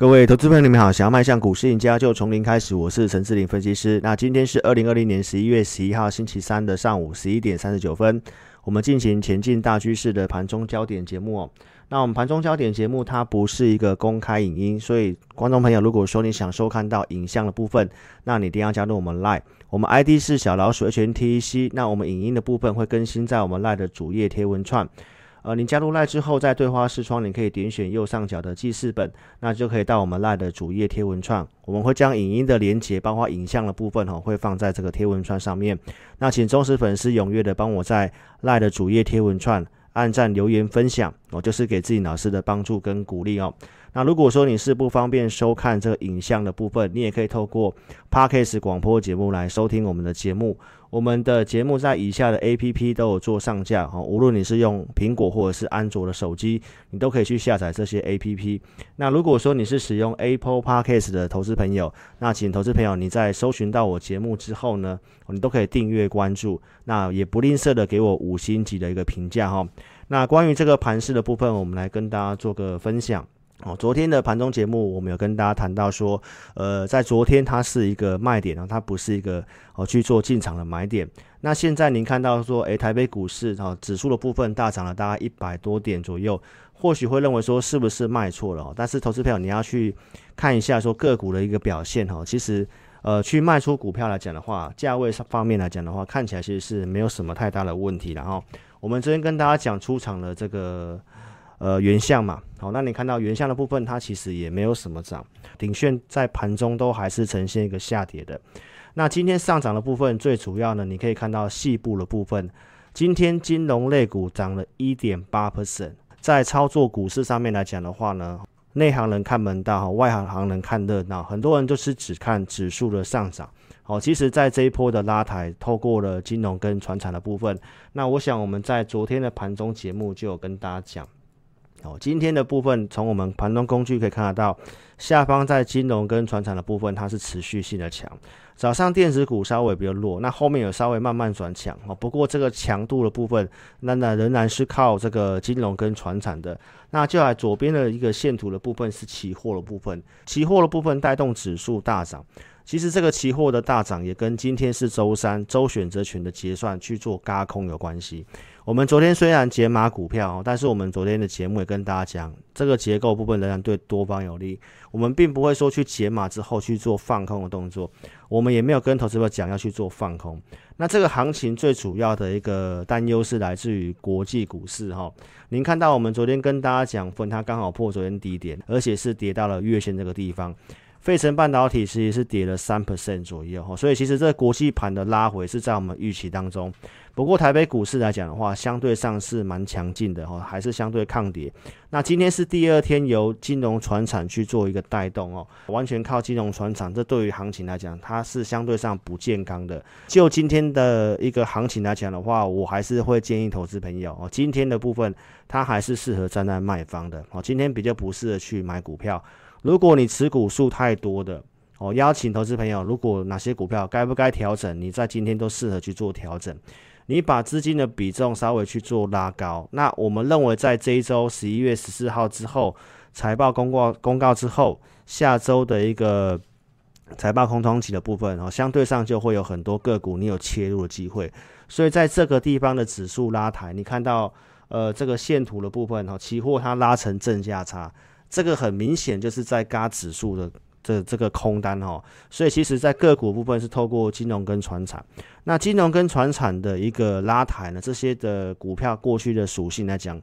各位投资朋友，你们好！想要迈向股市赢家，就从零开始。我是陈志林分析师。那今天是二零二零年十一月十一号星期三的上午十一点三十九分，我们进行前进大趋势的盘中焦点节目哦。那我们盘中焦点节目它不是一个公开影音，所以观众朋友如果说你想收看到影像的部分，那你一定要加入我们 Live，我们 ID 是小老鼠 H N T E C。那我们影音的部分会更新在我们 Live 的主页贴文串。呃，你加入赖之后，在对话视窗，你可以点选右上角的记事本，那就可以到我们赖的主页贴文串。我们会将影音的连接，包括影像的部分哈，会放在这个贴文串上面。那请忠实粉丝踊跃的帮我在赖的主页贴文串按赞、留言、分享，哦，就是给自己老师的帮助跟鼓励哦。那如果说你是不方便收看这个影像的部分，你也可以透过 Podcast 广播节目来收听我们的节目。我们的节目在以下的 A P P 都有做上架哈，无论你是用苹果或者是安卓的手机，你都可以去下载这些 A P P。那如果说你是使用 Apple Podcast 的投资朋友，那请投资朋友你在搜寻到我节目之后呢，你都可以订阅关注，那也不吝啬的给我五星级的一个评价哈。那关于这个盘势的部分，我们来跟大家做个分享。哦，昨天的盘中节目，我们有跟大家谈到说，呃，在昨天它是一个卖点啊，它不是一个哦去做进场的买点。那现在您看到说，诶，台北股市啊指数的部分大涨了大概一百多点左右，或许会认为说是不是卖错了？但是投资票你要去看一下说个股的一个表现哈，其实呃去卖出股票来讲的话，价位上方面来讲的话，看起来其实是没有什么太大的问题。然后我们昨天跟大家讲出场的这个。呃，原相嘛，好，那你看到原相的部分，它其实也没有什么涨，鼎炫在盘中都还是呈现一个下跌的。那今天上涨的部分，最主要呢，你可以看到细部的部分，今天金融类股涨了一点八 percent。在操作股市上面来讲的话呢，内行人看门道，哈外行行人看热闹，很多人就是只看指数的上涨。好，其实，在这一波的拉抬，透过了金融跟船产的部分，那我想我们在昨天的盘中节目就有跟大家讲。哦，今天的部分从我们盘中工具可以看得到，下方在金融跟船产的部分，它是持续性的强。早上电子股稍微比较弱，那后面有稍微慢慢转强哦。不过这个强度的部分，那那仍然是靠这个金融跟船产的。那就来左边的一个线图的部分是期货的部分，期货的部分带动指数大涨。其实这个期货的大涨也跟今天是周三周选择权的结算去做嘎空有关系。我们昨天虽然解码股票，但是我们昨天的节目也跟大家讲，这个结构部分仍然对多方有利。我们并不会说去解码之后去做放空的动作，我们也没有跟投资者讲要去做放空。那这个行情最主要的一个担忧是来自于国际股市哈。您看到我们昨天跟大家讲，分它刚好破昨天低点，而且是跌到了月线这个地方。费城半导体其实是跌了三 percent 左右哈，所以其实这国际盘的拉回是在我们预期当中。不过台北股市来讲的话，相对上是蛮强劲的哈，还是相对抗跌。那今天是第二天由金融船产去做一个带动哦，完全靠金融船厂，这对于行情来讲，它是相对上不健康的。就今天的一个行情来讲的话，我还是会建议投资朋友哦，今天的部分它还是适合站在卖方的哦，今天比较不适合去买股票。如果你持股数太多的哦，邀请投资朋友，如果哪些股票该不该调整，你在今天都适合去做调整。你把资金的比重稍微去做拉高。那我们认为，在这一周十一月十四号之后，财报公告公告之后，下周的一个财报空窗期的部分哦，相对上就会有很多个股你有切入的机会。所以在这个地方的指数拉抬，你看到呃这个线图的部分哦，期货它拉成正价差。这个很明显就是在嘎指数的这这个空单哈，所以其实在个股部分是透过金融跟船产，那金融跟船产的一个拉抬呢，这些的股票过去的属性来讲，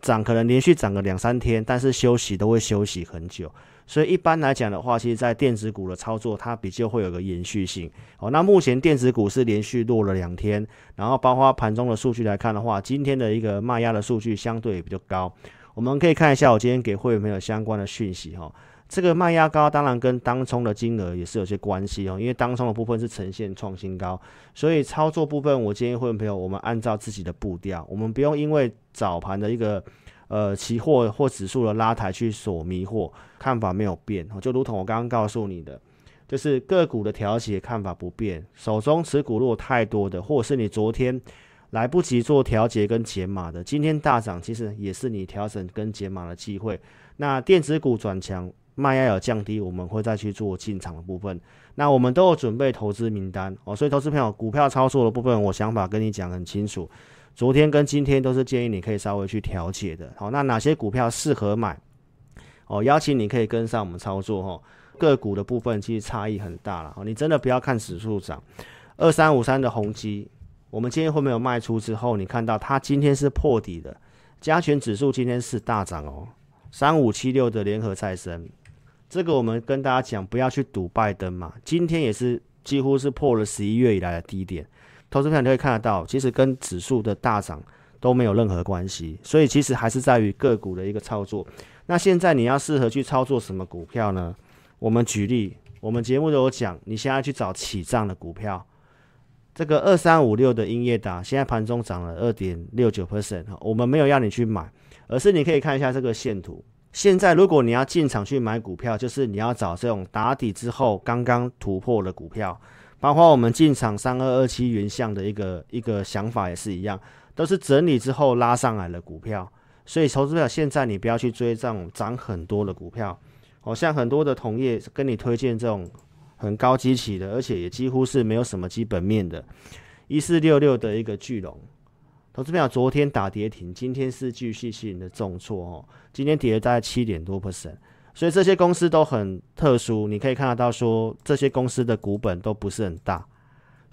涨可能连续涨个两三天，但是休息都会休息很久，所以一般来讲的话，其实在电子股的操作它比较会有个延续性哦。那目前电子股是连续落了两天，然后包括盘中的数据来看的话，今天的一个卖压的数据相对比较高。我们可以看一下我今天给会员朋友相关的讯息哈，这个卖压高当然跟当冲的金额也是有些关系哦，因为当冲的部分是呈现创新高，所以操作部分我建议会员朋友我们按照自己的步调，我们不用因为早盘的一个呃期货或指数的拉抬去所迷惑，看法没有变就如同我刚刚告诉你的，就是个股的调节看法不变，手中持股如果太多的，或者是你昨天。来不及做调节跟解码的，今天大涨，其实也是你调整跟解码的机会。那电子股转强，卖压有降低，我们会再去做进场的部分。那我们都有准备投资名单哦，所以投资朋友股票操作的部分，我想法跟你讲很清楚。昨天跟今天都是建议你可以稍微去调节的。好，那哪些股票适合买？哦，邀请你可以跟上我们操作哈。个股的部分其实差异很大了哦，你真的不要看指数涨。二三五三的宏基，我们今天会没有卖出之后，你看到它今天是破底的。加权指数今天是大涨哦。三五七六的联合再生，这个我们跟大家讲，不要去赌拜登嘛。今天也是几乎是破了十一月以来的低点。投资票你会看得到，其实跟指数的大涨都没有任何关系，所以其实还是在于个股的一个操作。那现在你要适合去操作什么股票呢？我们举例，我们节目都有讲，你现在去找起涨的股票，这个二三五六的英业达现在盘中涨了二点六九 percent 我们没有要你去买，而是你可以看一下这个线图。现在如果你要进场去买股票，就是你要找这种打底之后刚刚突破的股票。包括我们进场三二二七原相的一个一个想法也是一样，都是整理之后拉上来的股票，所以投资者现在你不要去追这种涨很多的股票，哦，像很多的同业跟你推荐这种很高基期的，而且也几乎是没有什么基本面的，一四六六的一个巨龙，投资者昨天打跌停，今天是继续性的重挫哦，今天跌了大概七点多 percent。所以这些公司都很特殊，你可以看得到，说这些公司的股本都不是很大，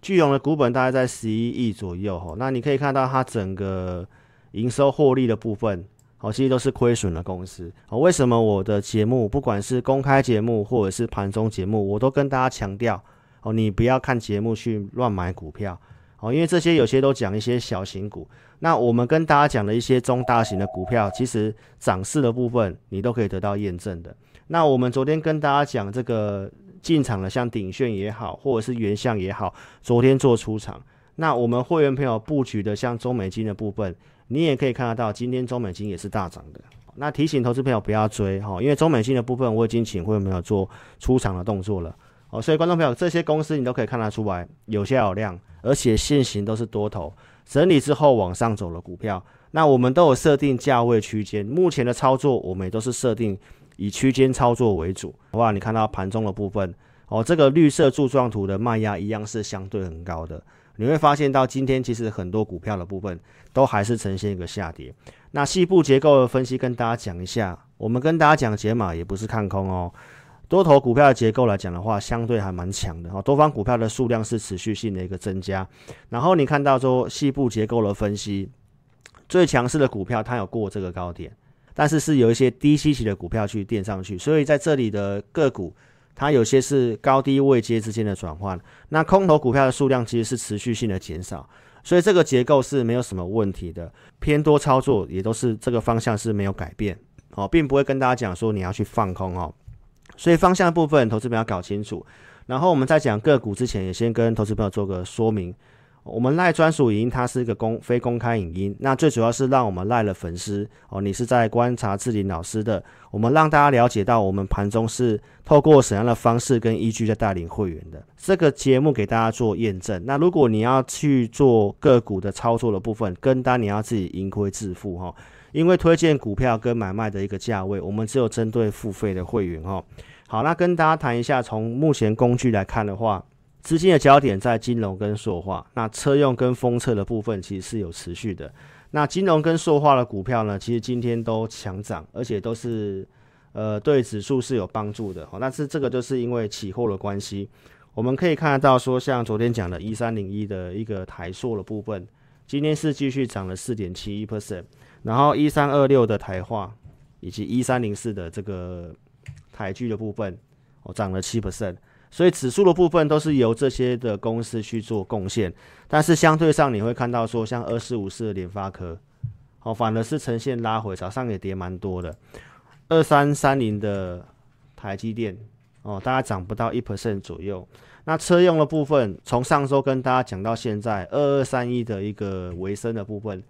巨龙的股本大概在十一亿左右哦。那你可以看到它整个营收获利的部分，哦，其实都是亏损的公司。哦，为什么我的节目，不管是公开节目或者是盘中节目，我都跟大家强调，哦，你不要看节目去乱买股票，哦，因为这些有些都讲一些小型股。那我们跟大家讲的一些中大型的股票，其实涨势的部分你都可以得到验证的。那我们昨天跟大家讲这个进场的，像鼎炫也好，或者是原相也好，昨天做出场。那我们会员朋友布局的像中美金的部分，你也可以看得到，今天中美金也是大涨的。那提醒投资朋友不要追哈，因为中美金的部分我已经请会员朋友做出场的动作了。哦，所以观众朋友，这些公司你都可以看得出来，有些有量，而且现行都是多头。整理之后往上走的股票，那我们都有设定价位区间。目前的操作，我们也都是设定以区间操作为主。哇，你看到盘中的部分哦，这个绿色柱状图的卖压一样是相对很高的。你会发现到今天其实很多股票的部分都还是呈现一个下跌。那细部结构的分析跟大家讲一下，我们跟大家讲解码也不是看空哦。多头股票的结构来讲的话，相对还蛮强的哈。多方股票的数量是持续性的一个增加。然后你看到说细部结构的分析，最强势的股票它有过这个高点，但是是有一些低吸期的股票去垫上去。所以在这里的个股，它有些是高低位阶之间的转换。那空头股票的数量其实是持续性的减少，所以这个结构是没有什么问题的。偏多操作也都是这个方向是没有改变哦，并不会跟大家讲说你要去放空哦。所以方向的部分，投资朋友搞清楚。然后我们在讲个股之前，也先跟投资朋友做个说明。我们赖专属影音，它是一个公非公开影音。那最主要是让我们赖了粉丝哦，你是在观察志林老师的。我们让大家了解到，我们盘中是透过怎样的方式跟依据在带领会员的。这个节目给大家做验证。那如果你要去做个股的操作的部分，跟单你要自己盈亏自负哈。因为推荐股票跟买卖的一个价位，我们只有针对付费的会员哦。好，那跟大家谈一下，从目前工具来看的话，资金的焦点在金融跟塑化。那车用跟封测的部分其实是有持续的。那金融跟塑化的股票呢，其实今天都强涨，而且都是呃对指数是有帮助的。好，但是这个就是因为期货的关系，我们可以看得到说，像昨天讲的一三零一的一个台塑的部分，今天是继续涨了四点七一 percent。然后一三二六的台化，以及一三零四的这个台剧的部分，哦涨了七 percent，所以指数的部分都是由这些的公司去做贡献。但是相对上你会看到说，像二四五四的联发科，哦反而是呈现拉回，早上也跌蛮多的。二三三零的台积电，哦大概涨不到一 percent 左右。那车用的部分，从上周跟大家讲到现在，二二三一的一个维生的部分。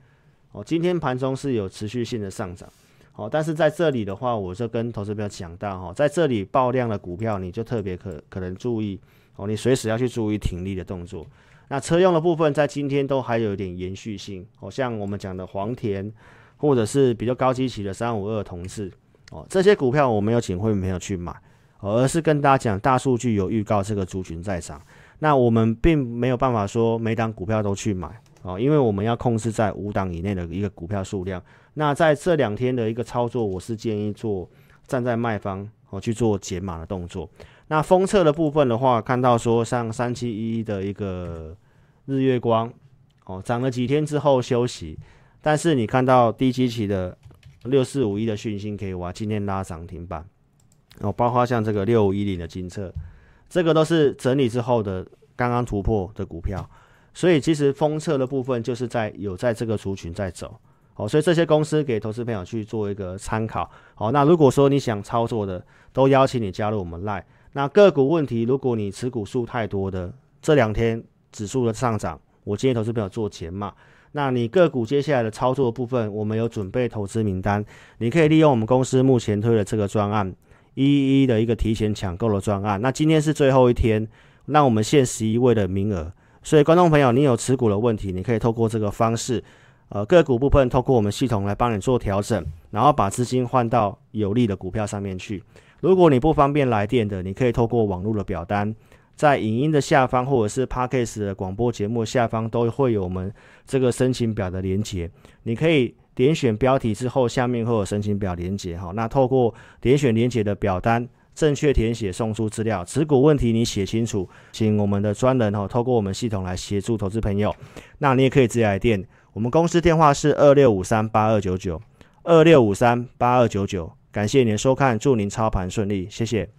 哦，今天盘中是有持续性的上涨，好，但是在这里的话，我就跟投资朋友讲到哈，在这里爆量的股票，你就特别可可能注意哦，你随时要去注意停利的动作。那车用的部分，在今天都还有一点延续性，哦，像我们讲的黄田，或者是比较高基期的三五二同志，哦，这些股票我没有请会员朋友去买，而是跟大家讲大数据有预告这个族群在涨。那我们并没有办法说每档股票都去买哦，因为我们要控制在五档以内的一个股票数量。那在这两天的一个操作，我是建议做站在卖方哦去做减码的动作。那封测的部分的话，看到说像三七一的一个日月光哦涨了几天之后休息，但是你看到低基期的六四五一的讯息可以哇，今天拉涨停板哦，包括像这个六五一零的金策。这个都是整理之后的刚刚突破的股票，所以其实封测的部分就是在有在这个族群在走，哦，所以这些公司给投资朋友去做一个参考，好，那如果说你想操作的，都邀请你加入我们 Line。那个股问题，如果你持股数太多的，这两天指数的上涨，我建议投资朋友做减码。那你个股接下来的操作部分，我们有准备投资名单，你可以利用我们公司目前推的这个专案。一一的一个提前抢购的专案，那今天是最后一天，那我们限十一位的名额，所以观众朋友，你有持股的问题，你可以透过这个方式，呃，个股部分透过我们系统来帮你做调整，然后把资金换到有利的股票上面去。如果你不方便来电的，你可以透过网络的表单，在影音的下方或者是 Podcast 的广播节目下方都会有我们这个申请表的连接，你可以。点选标题之后，下面会有申请表连接哈。那透过点选连接的表单，正确填写送出资料，持股问题你写清楚，请我们的专人哈，透过我们系统来协助投资朋友。那你也可以直接来电，我们公司电话是二六五三八二九九二六五三八二九九。感谢您的收看，祝您操盘顺利，谢谢。